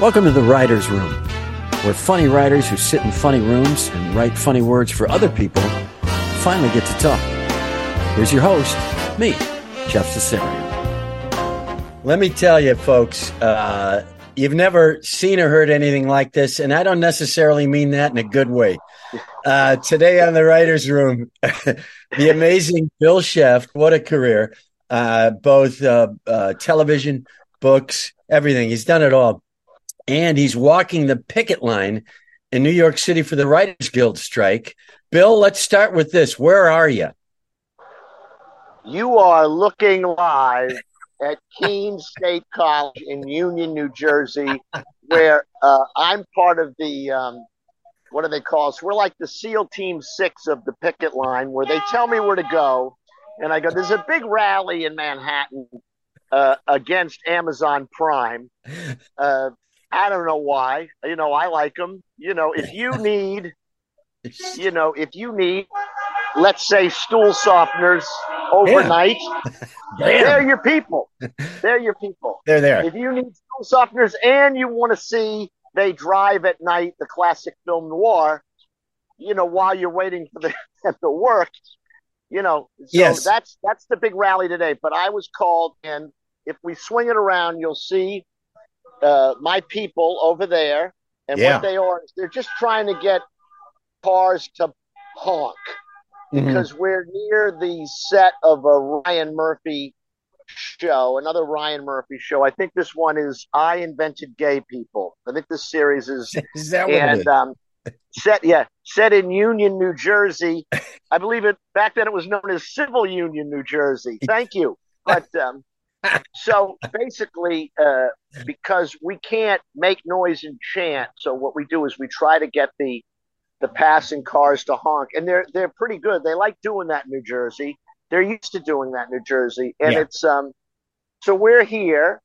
Welcome to the Writer's Room, where funny writers who sit in funny rooms and write funny words for other people finally get to talk. Here's your host, me, Jeff Cesario. Let me tell you, folks, uh, you've never seen or heard anything like this, and I don't necessarily mean that in a good way. Uh, today on the Writer's Room, the amazing Bill Scheft, what a career, uh, both uh, uh, television, books, everything. He's done it all and he's walking the picket line in New York City for the Writers Guild strike. Bill, let's start with this. Where are you? You are looking live at Keene State College in Union, New Jersey, where uh, I'm part of the um, what do they call us? We're like the SEAL Team Six of the picket line, where they tell me where to go, and I go. There's a big rally in Manhattan uh, against Amazon Prime. Uh, I don't know why. You know, I like them. You know, if you need, you know, if you need, let's say, stool softeners overnight, they're your people. They're your people. They're there. If you need stool softeners and you want to see They Drive at Night, the classic film noir, you know, while you're waiting for the, the work, you know, so Yes. that's that's the big rally today. But I was called, and if we swing it around, you'll see uh, my people over there, and Yeah. what they are is they're just trying to get cars to honk Mhm. because we're near the set of a Ryan Murphy show, another Ryan Murphy show. I think this one is I Invented Gay People. I think this series is Is that what it is? and um, set yeah set in Union, New Jersey. I believe it back then it was known as Civil Union, New Jersey. Thank you. But um, so basically, uh, because we can't make noise and chant, so what we do is we try to get the the passing cars to honk, and they're they're pretty good. They like doing that in New Jersey. They're used to doing that in New Jersey, and Yeah. it's um. So we're here,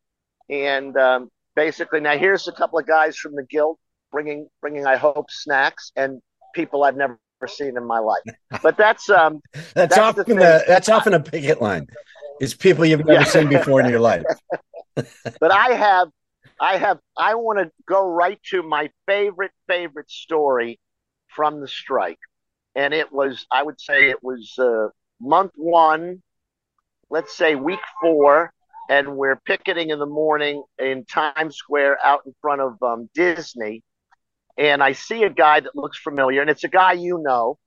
and um, basically now here's a couple of guys from the guild bringing bringing I hope snacks and people I've never seen in my life. But that's um that's, that's often the, that's often a picket line. It's people you've never Yeah. seen before in your life. but I have I have I want to go right to my favorite favorite story from the strike. And it was I would say it was uh, month 1, let's say week 4 and we're picketing in the morning in Times Square out in front of um, Disney and I see a guy that looks familiar and it's a guy you know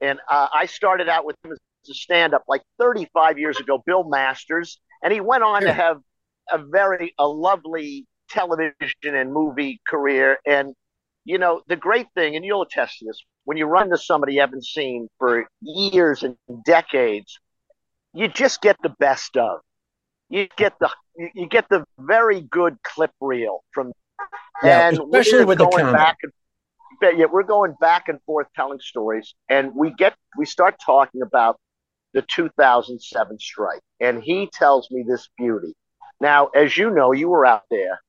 and uh, I started out with him as a stand up like 35 years ago Bill Masters and he went on Sure. to have a very a lovely television and movie career and you know the great thing and you'll attest to this when you run to somebody you haven't seen for years and decades you just get the best of you get the you get the very good clip reel from Yeah, and especially we're with the going comedy. back and yeah, we're going back and forth telling stories, and we get we start talking about the 2007 strike, and he tells me this beauty. Now, as you know, you were out there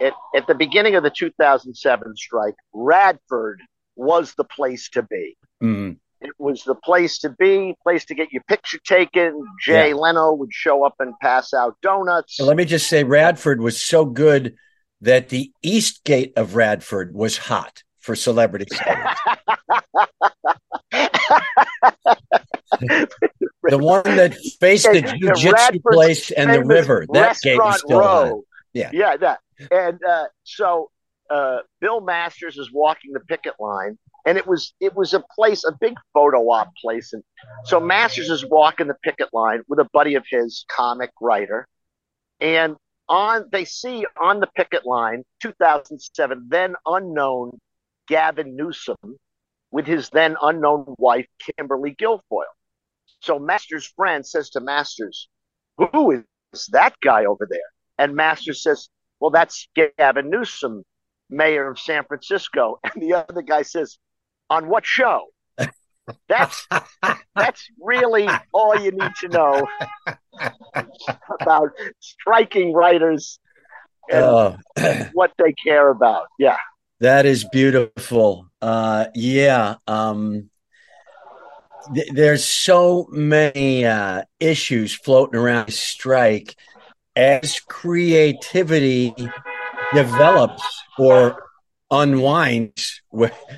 at at the beginning of the 2007 strike. Radford was the place to be. Mhm. It was the place to be, place to get your picture taken. Jay Yeah. Leno would show up and pass out donuts. Let me just say, Radford was so good that the east gate of Radford was hot for celebrity the one that faced the Yeah, jiu-jitsu place and the river. That gate restaurant still row. Yeah. yeah, that. And uh, so uh, Bill Masters is walking the picket line, and it was it was a place, a big photo op place, and so Masters is walking the picket line with a buddy of his, comic writer, and on they see on the picket line, 2007, then unknown Gavin Newsom with his then unknown wife Kimberly Guilfoyle. So Masters' friend says to Masters, "Who is that guy over there?" And Masters says, Well, that's Gavin Newsom, mayor of San Francisco. And the other guy says, On what show? That's that's really all you need to know about striking writers and Oh, what they care about. Yeah. That is beautiful. Uh, yeah. Um, th- there's so many uh, issues floating around strike as creativity develops or unwinds,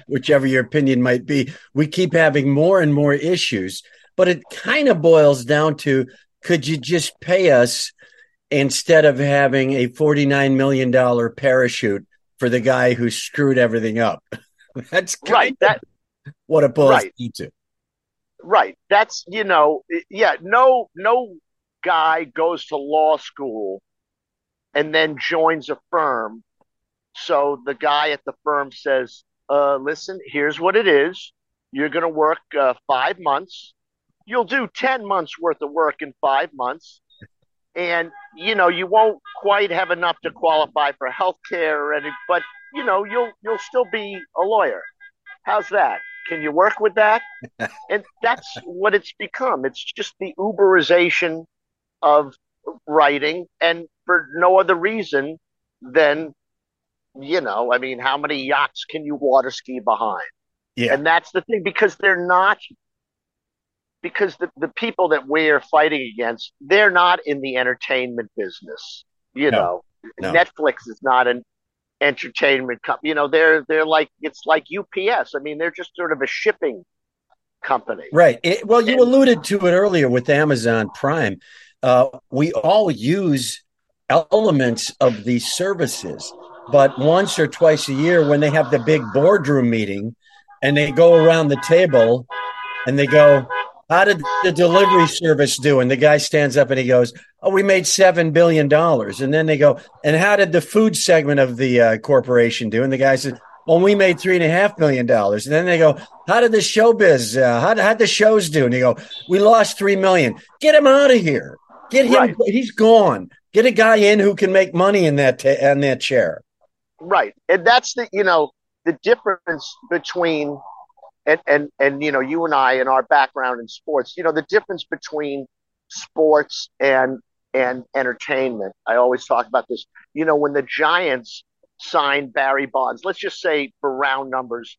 whichever your opinion might be, we keep having more and more issues. But it kind of boils down to could you just pay us instead of having a $49 million parachute for the guy who screwed everything up? That's right. That what it boils right. Right. That's you know, yeah. No, no guy goes to law school and then joins a firm. So the guy at the firm says, uh, "Listen, here's what it is. You're going to work uh, five months. You'll do ten months worth of work in five months." And you know you won't quite have enough to qualify for health care or any but you know you'll you'll still be a lawyer. How's that? Can you work with that? And that's what it's become. It's just the uberization of writing and for no other reason than you know i mean how many yachts can you water ski behind? Yeah. and that's the thing because they're not because the, the people that we're fighting against, they're not in the entertainment business. You no, know, no. Netflix is not an entertainment company. You know, they're they're like it's like UPS. I mean, they're just sort of a shipping company. Right. It, well, you and, alluded to it earlier with Amazon Prime. Uh, we all use elements of these services, but once or twice a year, when they have the big boardroom meeting, and they go around the table and they go, how did the delivery service do? And the guy stands up and he goes, Oh, we made $7 billion. And then they go, And how did the food segment of the uh, corporation do? And the guy says, Well, we made $3.5 million. And then they go, How did the showbiz, uh, how did the shows do? And they go, We lost 3 million. Get him out of here. Get him. Right. He's gone. Get a guy in who can make money in that, t- in that chair. Right. And that's the, you know, the difference between and and and you know you and I and our background in sports, you know the difference between sports and and entertainment. I always talk about this. You know when the Giants signed Barry Bonds, let's just say for round numbers,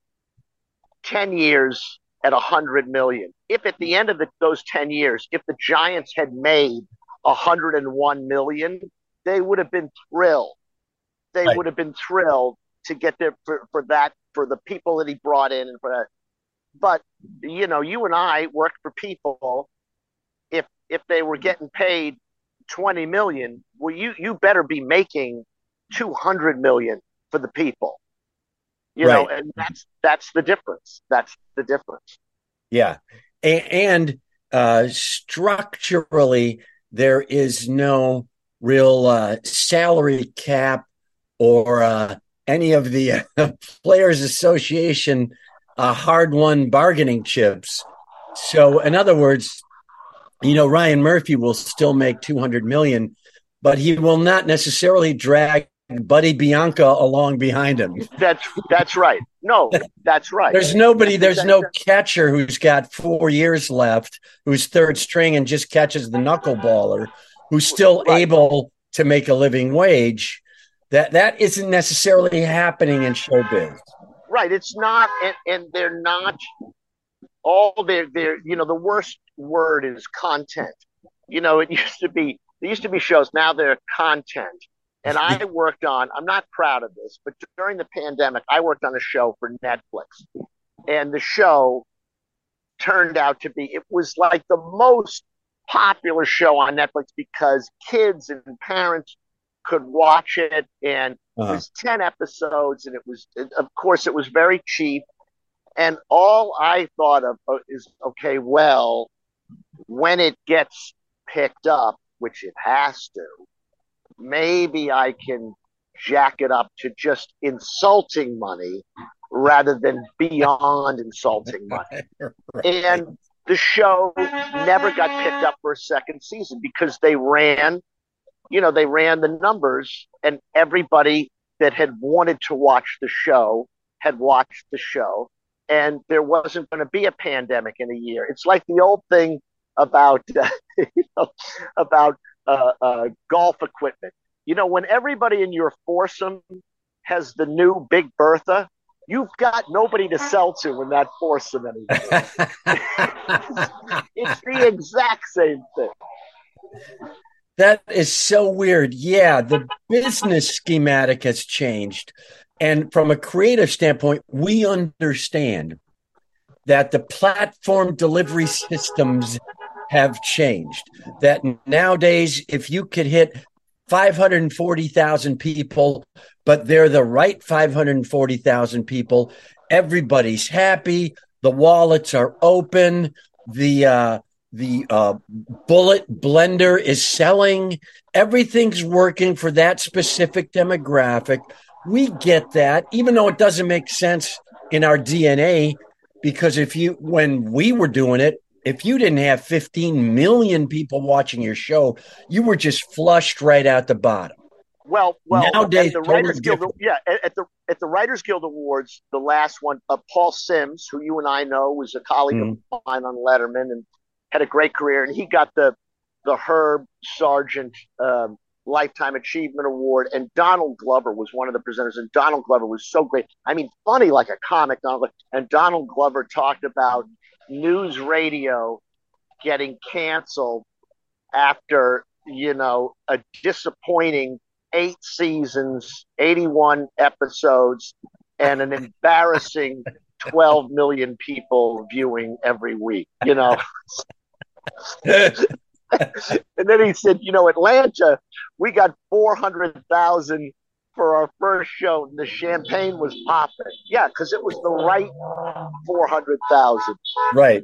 ten years at a hundred million. If at the end of the, those ten years, if the Giants had made a hundred and one million, they would have been thrilled. They right. would have been thrilled to get there for, for that for the people that he brought in and for that but you know, you and I worked for people. If if they were getting paid twenty million, well, you you better be making two hundred million for the people. You right. know, and that's that's the difference. That's the difference. Yeah, and, uh, structurally, there is no real uh, salary cap or uh, any of the uh, players association uh, hard won bargaining chips. So, in other words, you know, Ryan Murphy will still make 200 million, but he will not necessarily drag Buddy Bianca along behind him. That's that's right. No, that's right. there's nobody. There's no catcher who's got four years left, who's third string and just catches the knuckleballer, who's still right. able to make a living wage. That that isn't necessarily happening in showbiz right. It's not, and, and they're not all their their. You know, the worst word is content. You know, it used to be there used to be shows. Now they're content. And I worked on. I'm not proud of this, but during the pandemic, I worked on a show for Netflix, and the show turned out to be. It was like the most popular show on Netflix because kids and parents could watch it and uh-huh. it was 10 episodes and it was of course it was very cheap and all i thought of uh, is okay well when it gets picked up which it has to maybe i can jack it up to just insulting money rather than beyond insulting money right. and the show never got picked up for a second season because they ran you know, they ran the numbers and everybody that had wanted to watch the show had watched the show and there wasn't going to be a pandemic in a year. It's like the old thing about, uh, you know, about uh, uh, golf equipment. You know, when everybody in your foursome has the new Big Bertha, you've got nobody to sell to in that foursome anymore. it's the exact same thing. That is so weird. Yeah, the business schematic has changed. And from a creative standpoint, we understand that the platform delivery systems have changed. That nowadays, if you could hit 540,000 people, but they're the right 540,000 people, everybody's happy. The wallets are open. The uh, the uh, bullet blender is selling. Everything's working for that specific demographic. We get that, even though it doesn't make sense in our DNA. Because if you, when we were doing it, if you didn't have 15 million people watching your show, you were just flushed right out the bottom. Well, well, nowadays, the Writers Guild, yeah, at the at the Writers Guild Awards, the last one, uh, Paul Simms, who you and I know was a colleague mm. of mine on Letterman and had a great career, and he got the the Herb Sargent um, Lifetime Achievement Award, and Donald Glover was one of the presenters, and Donald Glover was so great. I mean, funny like a comic. Donald, and Donald Glover talked about NewsRadio getting canceled after you know a disappointing eight seasons, 81 episodes, and an embarrassing 12 million people viewing every week, you know. and then he said, you know, Atlanta, we got 400,000 for our first show. And the champagne was popping. Yeah, because it was the right 400,000. Right.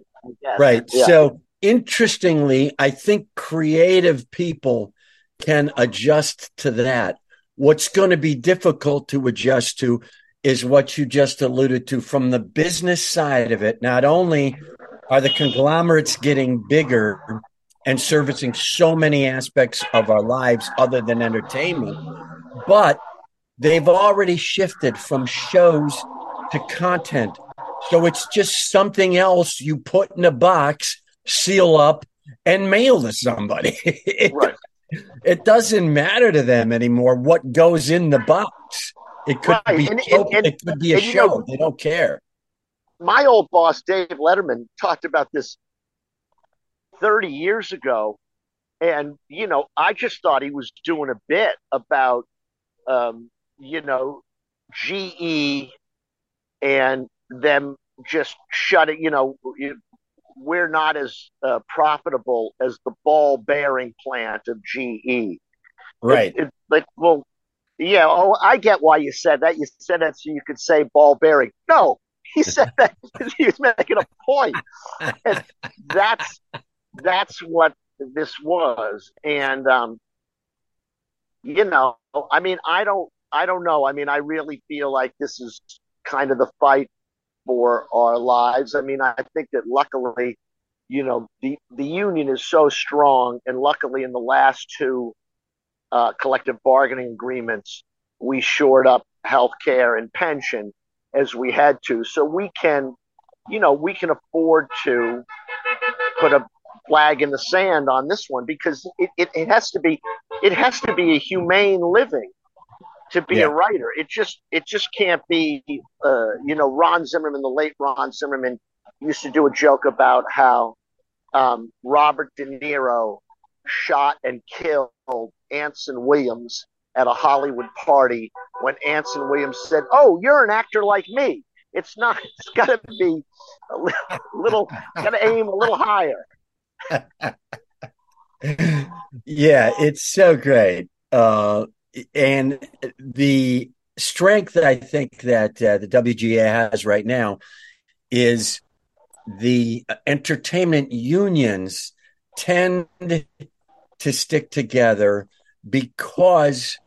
Right. Yeah. So, interestingly, I think creative people can adjust to that. What's going to be difficult to adjust to is what you just alluded to from the business side of it. Not only are the conglomerates getting bigger and servicing so many aspects of our lives other than entertainment, but they've already shifted from shows to content. So it's just something else you put in a box, seal up, and mail to somebody. it, right. it doesn't matter to them anymore what goes in the box. It could right. be and, and, it could be a show. Know, they don't care. My old boss, Dave Letterman, talked about this 30 years ago. And, you know, I just thought he was doing a bit about, um, you know, GE and them just shutting, you know, we're not as uh, profitable as the ball bearing plant of GE. Right. It, it, like, well, yeah, oh, I get why you said that. You said that so you could say ball bearing. No, he said that because he was making a point. And that's that's what this was. And um, you know, I mean, I don't I don't know. I mean, I really feel like this is kind of the fight for our lives. I mean, I think that luckily, you know, the the union is so strong, and luckily in the last two uh, collective bargaining agreements, we shored up health care and pension as we had to. So we can, you know, we can afford to put a flag in the sand on this one because it, it, it has to be it has to be a humane living to be yeah. a writer. It just it just can't be uh, you know Ron Zimmerman, the late Ron Zimmerman, used to do a joke about how um, Robert De Niro shot and killed Anson Williams at a Hollywood party when Anson Williams said, "Oh, you're an actor like me." It's not. It's got to be a little. Got to aim a little higher. yeah, it's so great, uh, and the strength I think that uh, the WGA has right now is the entertainment unions tend to stick together because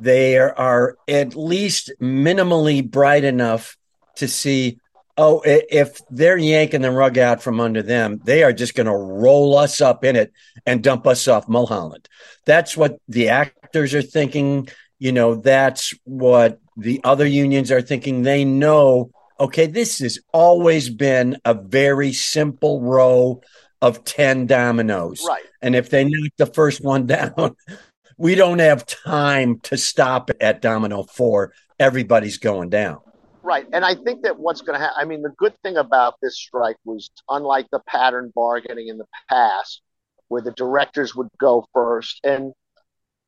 they are at least minimally bright enough to see oh if they're yanking the rug out from under them they are just going to roll us up in it and dump us off mulholland that's what the actors are thinking you know that's what the other unions are thinking they know okay this has always been a very simple row of 10 dominoes. Right. And if they knock the first one down, we don't have time to stop at domino four. Everybody's going down. Right. And I think that what's going to happen, I mean, the good thing about this strike was unlike the pattern bargaining in the past, where the directors would go first. And,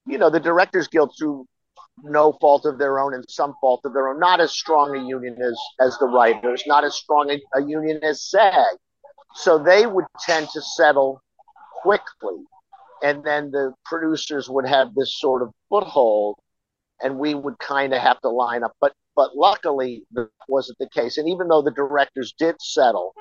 you know, the Directors Guild, through no fault of their own and some fault of their own, not as strong a union as, as the writers, not as strong a, a union as SAG. So they would tend to settle quickly. And then the producers would have this sort of foothold and we would kind of have to line up. But but luckily that wasn't the case. And even though the directors did settle,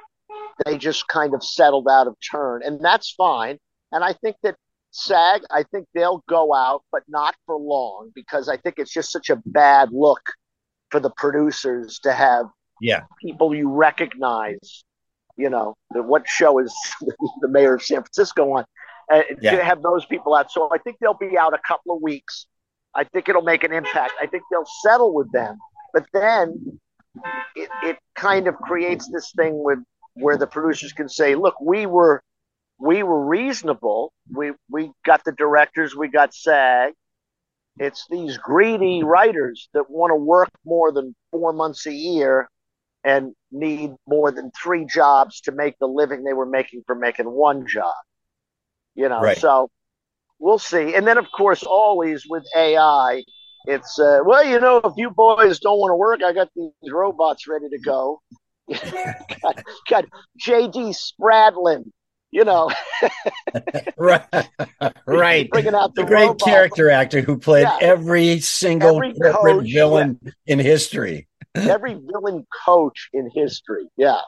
they just kind of settled out of turn. And that's fine. And I think that SAG, I think they'll go out, but not for long because I think it's just such a bad look for the producers to have yeah people you recognize. You know, what show is the mayor of San Francisco on? Uh, yeah. To have those people out. So I think they'll be out a couple of weeks. I think it'll make an impact. I think they'll settle with them. But then it, it kind of creates this thing with where the producers can say, look, we were we were reasonable. We we got the directors, we got SAG. It's these greedy writers that want to work more than four months a year and need more than three jobs to make the living they were making for making one job. You know, right. so we'll see. And then of course always with AI, it's uh, well, you know, if you boys don't want to work, I got these robots ready to go. got, got GD Spradlin you know. right, right. Bringing out the, the great robot. character actor who played yeah. every single every corporate coach, villain yeah. in history. every villain coach in history, yeah.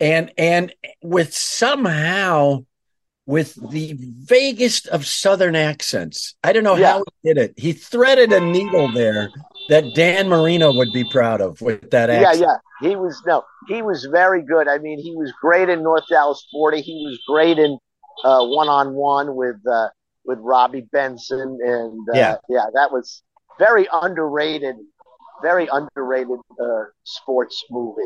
And and with somehow with the vaguest of southern accents. I don't know yeah. how he did it. He threaded a needle there that Dan Marino would be proud of with that accent. Yeah, yeah. He was no, he was very good. I mean, he was great in North Dallas 40. He was great in one on one with uh, with Robby Benson, and uh, yeah, yeah, that was very underrated, very underrated uh, sports movie.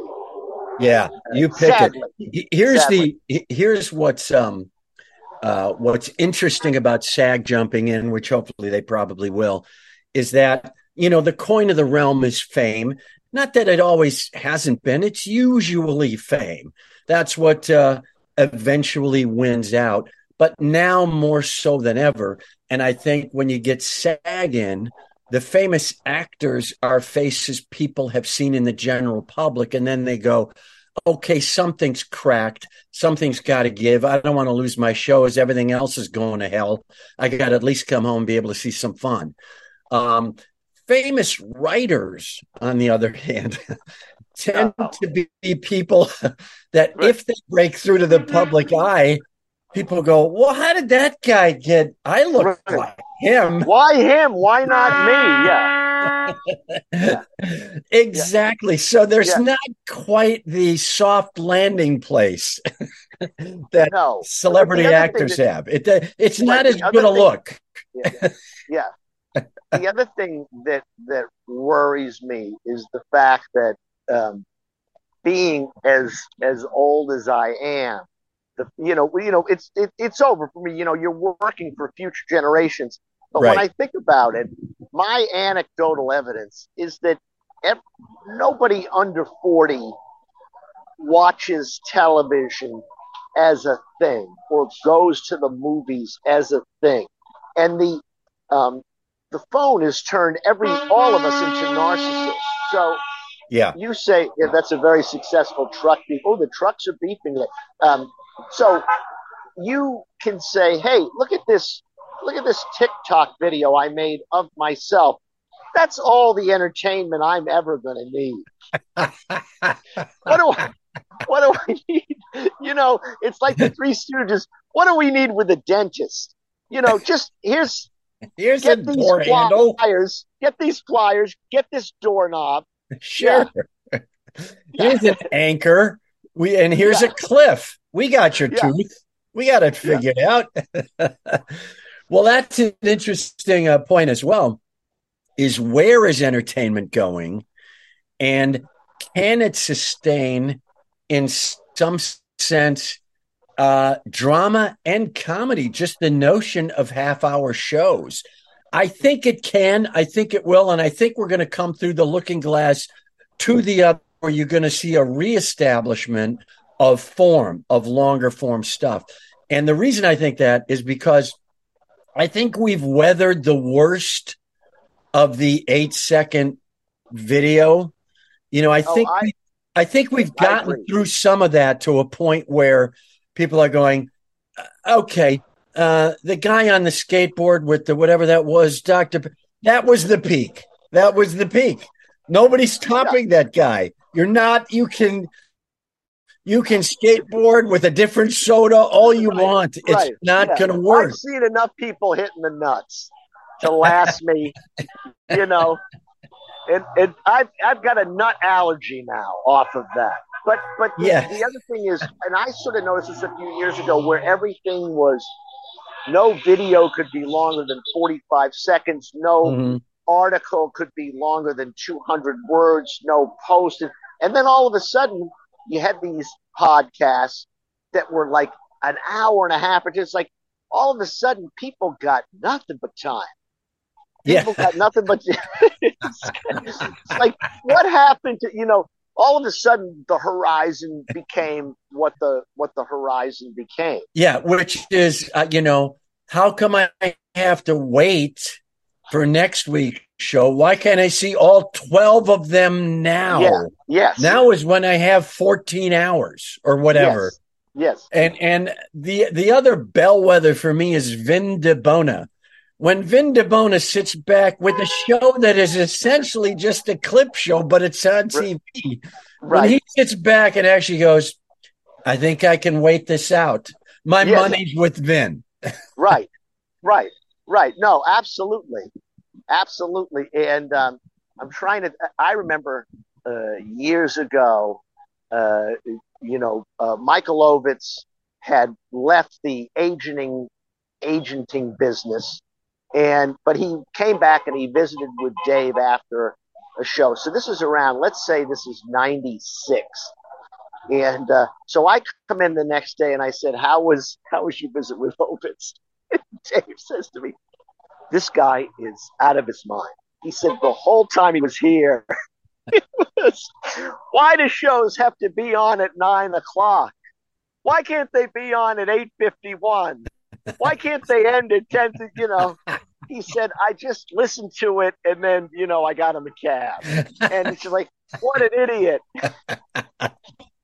Yeah, you pick Sadly. it. Here's Sadly. the here's what's um uh, what's interesting about SAG jumping in, which hopefully they probably will, is that you know the coin of the realm is fame. Not that it always hasn't been; it's usually fame. That's what uh, eventually wins out. But now more so than ever, and I think when you get SAG in, the famous actors are faces people have seen in the general public, and then they go, okay, something's cracked. Something's got to give. I don't want to lose my show as everything else is going to hell. I got to at least come home and be able to see some fun. Um, famous writers, on the other hand, tend to be people that if they break through to the public eye, people go, well, how did that guy get? I look right. like him. Why him? Why not me? Yeah. exactly. So there's yeah. not quite the soft landing place that no. celebrity actors that, have. It uh, it's not as good a thing, look. yeah. yeah. the other thing that that worries me is the fact that um, being as as old as I am, the you know you know it's it, it's over for me. You know, you're working for future generations. But right. when I think about it, my anecdotal evidence is that nobody under 40 watches television as a thing or goes to the movies as a thing. And the um, the phone has turned every all of us into narcissists. So yeah, you say yeah, that's a very successful truck beep. Oh, the trucks are beeping it. Um, so you can say, hey, look at this look at this TikTok video I made of myself. That's all the entertainment I'm ever going to need. what do I, what do I need? You know, it's like the Three Stooges. What do we need with a dentist? You know, just here's here's get a these door handle. Get these flyers. Get this doorknob. Sure. Yeah. Here's an anchor. We and here's yeah. a cliff. We got your tooth. We got it figured out. Well, that's an interesting uh, point as well. Is where is entertainment going, and can it sustain, in some sense, uh, drama and comedy? Just the notion of half-hour shows. I think it can. I think it will, and I think we're going to come through the looking glass to the other. Where you're going to see a reestablishment of form, of longer form stuff And the reason I think that is because I think we've weathered the worst of the eight second video. You know, I oh, think I, we, I think we've gotten through some of that to a point where people are going, uh, okay, uh, the guy on the skateboard with the whatever that was, Doctor, that was the peak. That was the peak. Nobody's topping yeah. that guy. You're not. You can. You can skateboard with a different soda all you right. want. It's right. not yeah. going to work. I've seen enough people hitting the nuts to last me. you know, and, and I've I've got a nut allergy now off of that. But but the, yeah. the other thing is, and I sort of noticed this a few years ago, where everything was no video could be longer than 45 seconds, no mm-hmm. article could be longer than 200 words, no post. And then all of a sudden, you had these podcasts that were like an hour and a half, or just like all of a sudden, people got nothing but time. People yeah. got nothing but it's, it's like what happened to you know all of a sudden the horizon became what the what the horizon became yeah which is uh, you know how come i have to wait for next week's show why can't i see all 12 of them now yeah. Yes now is when i have 14 hours or whatever yes, yes. and and the the other bellwether for me is Vin Di Bona when Vin Di Bona sits back with a show that is essentially just a clip show, but it's on TV. Right. When he sits back and actually goes, I think I can wait this out. My yes. money's with Vin. right, right, right. No, absolutely. Absolutely. And um, I'm trying to, I remember uh, years ago, uh, you know, uh, Michael Ovitz had left the agenting agenting business and but he came back and he visited with Dave after a show. So this is around, let's say this is 96. And uh, so I come in the next day and I said, How was how was your visit with Ovitz? Dave says to me, This guy is out of his mind. He said the whole time he was here, was, why do shows have to be on at nine o'clock? Why can't they be on at eight fifty one? Why can't they end at 10 to, you know? He said, I just listened to it and then, you know, I got him a cab. And it's like, what an idiot.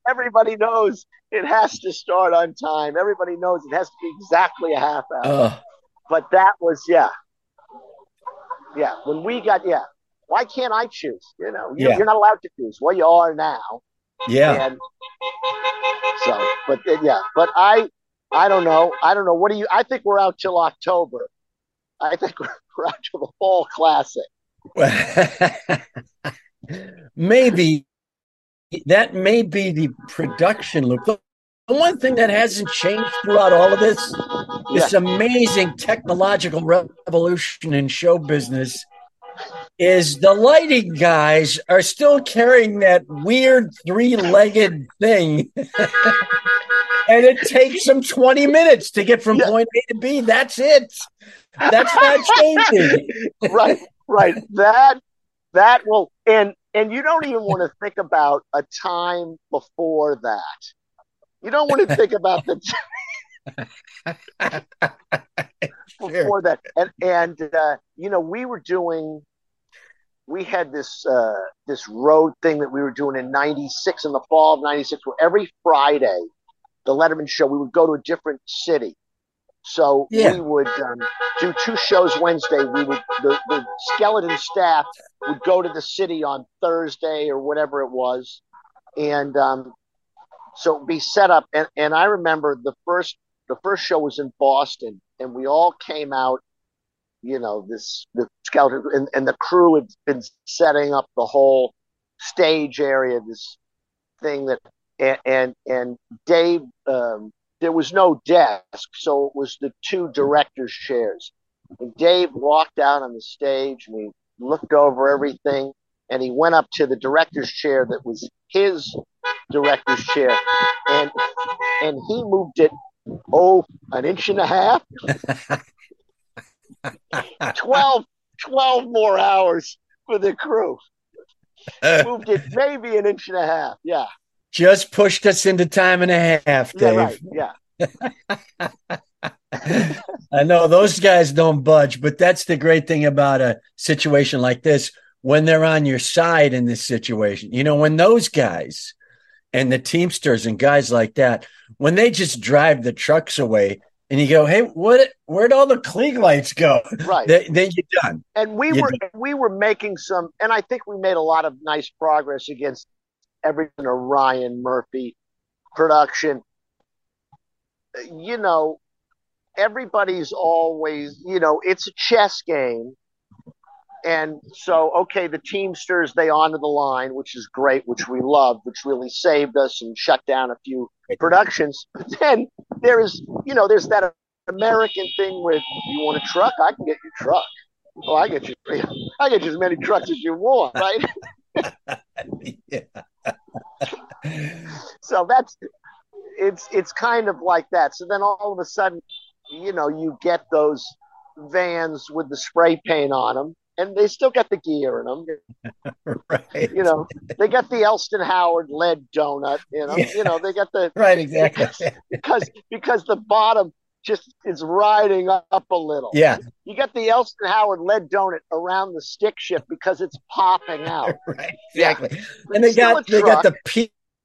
Everybody knows it has to start on time. Everybody knows it has to be exactly a half hour. Uh. But that was, yeah. Yeah. When we got, yeah. Why can't I choose? You know, you're, yeah. you're not allowed to choose. Well, you are now. Yeah. And so, but uh, yeah, but I, I don't know. I don't know. What do you? I think we're out till October. I think we're, we're out till the fall classic. maybe that may be the production loop. The one thing that hasn't changed throughout all of this, yeah. this amazing technological revolution in show business, is the lighting guys are still carrying that weird three legged thing. and it takes them 20 minutes to get from point A to B. That's it. That's not changing. right, right. That that will and and you don't even want to think about a time before that. You don't want to think about the before that. And and uh, you know, we were doing we had this uh, this road thing that we were doing in '96 in the fall of '96, where every Friday the Letterman show, we would go to a different city. So yeah. we would um, do two shows Wednesday. We would the, the skeleton staff would go to the city on Thursday or whatever it was, and um, so be set up. And, and I remember the first the first show was in Boston, and we all came out. You know, this the skeleton and, and the crew had been setting up the whole stage area, this thing that and and, and Dave, um, there was no desk, so it was the two directors' chairs. And Dave walked out on the stage, and he looked over everything, and he went up to the director's chair that was his director's chair, and and he moved it oh an inch and a half 12, 12 more hours for the crew uh, moved it maybe an inch and a half yeah just pushed us into time and a half, Dave. Yeah, right. yeah. I know those guys don't budge, but that's the great thing about a situation like this when they're on your side in this situation. You know, when those guys and the Teamsters and guys like that, when they just drive the trucks away and you go, Hey, what where'd all the Klieg lights go? Right. then, then you're done. And we You're were done. we were making some and I think we made a lot of nice progress against everything a Ryan Murphy production. You know, everybody's always, you know, it's a chess game. And so, okay, the Teamsters, they onto the line, which is great, which we love, which really saved us and shut down a few productions. But then there is, you know, there's that American thing with you want a truck, I can get you a truck. Well, I get you, I get you as many trucks as you want, right? yeah. so that's it's it's kind of like that. So then all of a sudden, you know, you get those vans with the spray paint on them, and they still got the gear in them. right. You know, they got the Elston Howard lead donut. You know, Yeah. you know, they got the Right, exactly. because because the bottom just is riding up a little. Yeah, You got the Elston Howard lead donut around the stick shift because it's popping out. right, Yeah. exactly. And they got they got the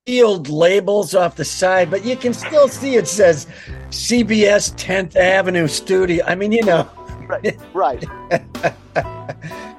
peeled labels off the side, but you can still see it says CBS 10th Avenue Studio. I mean, you know, Right, right.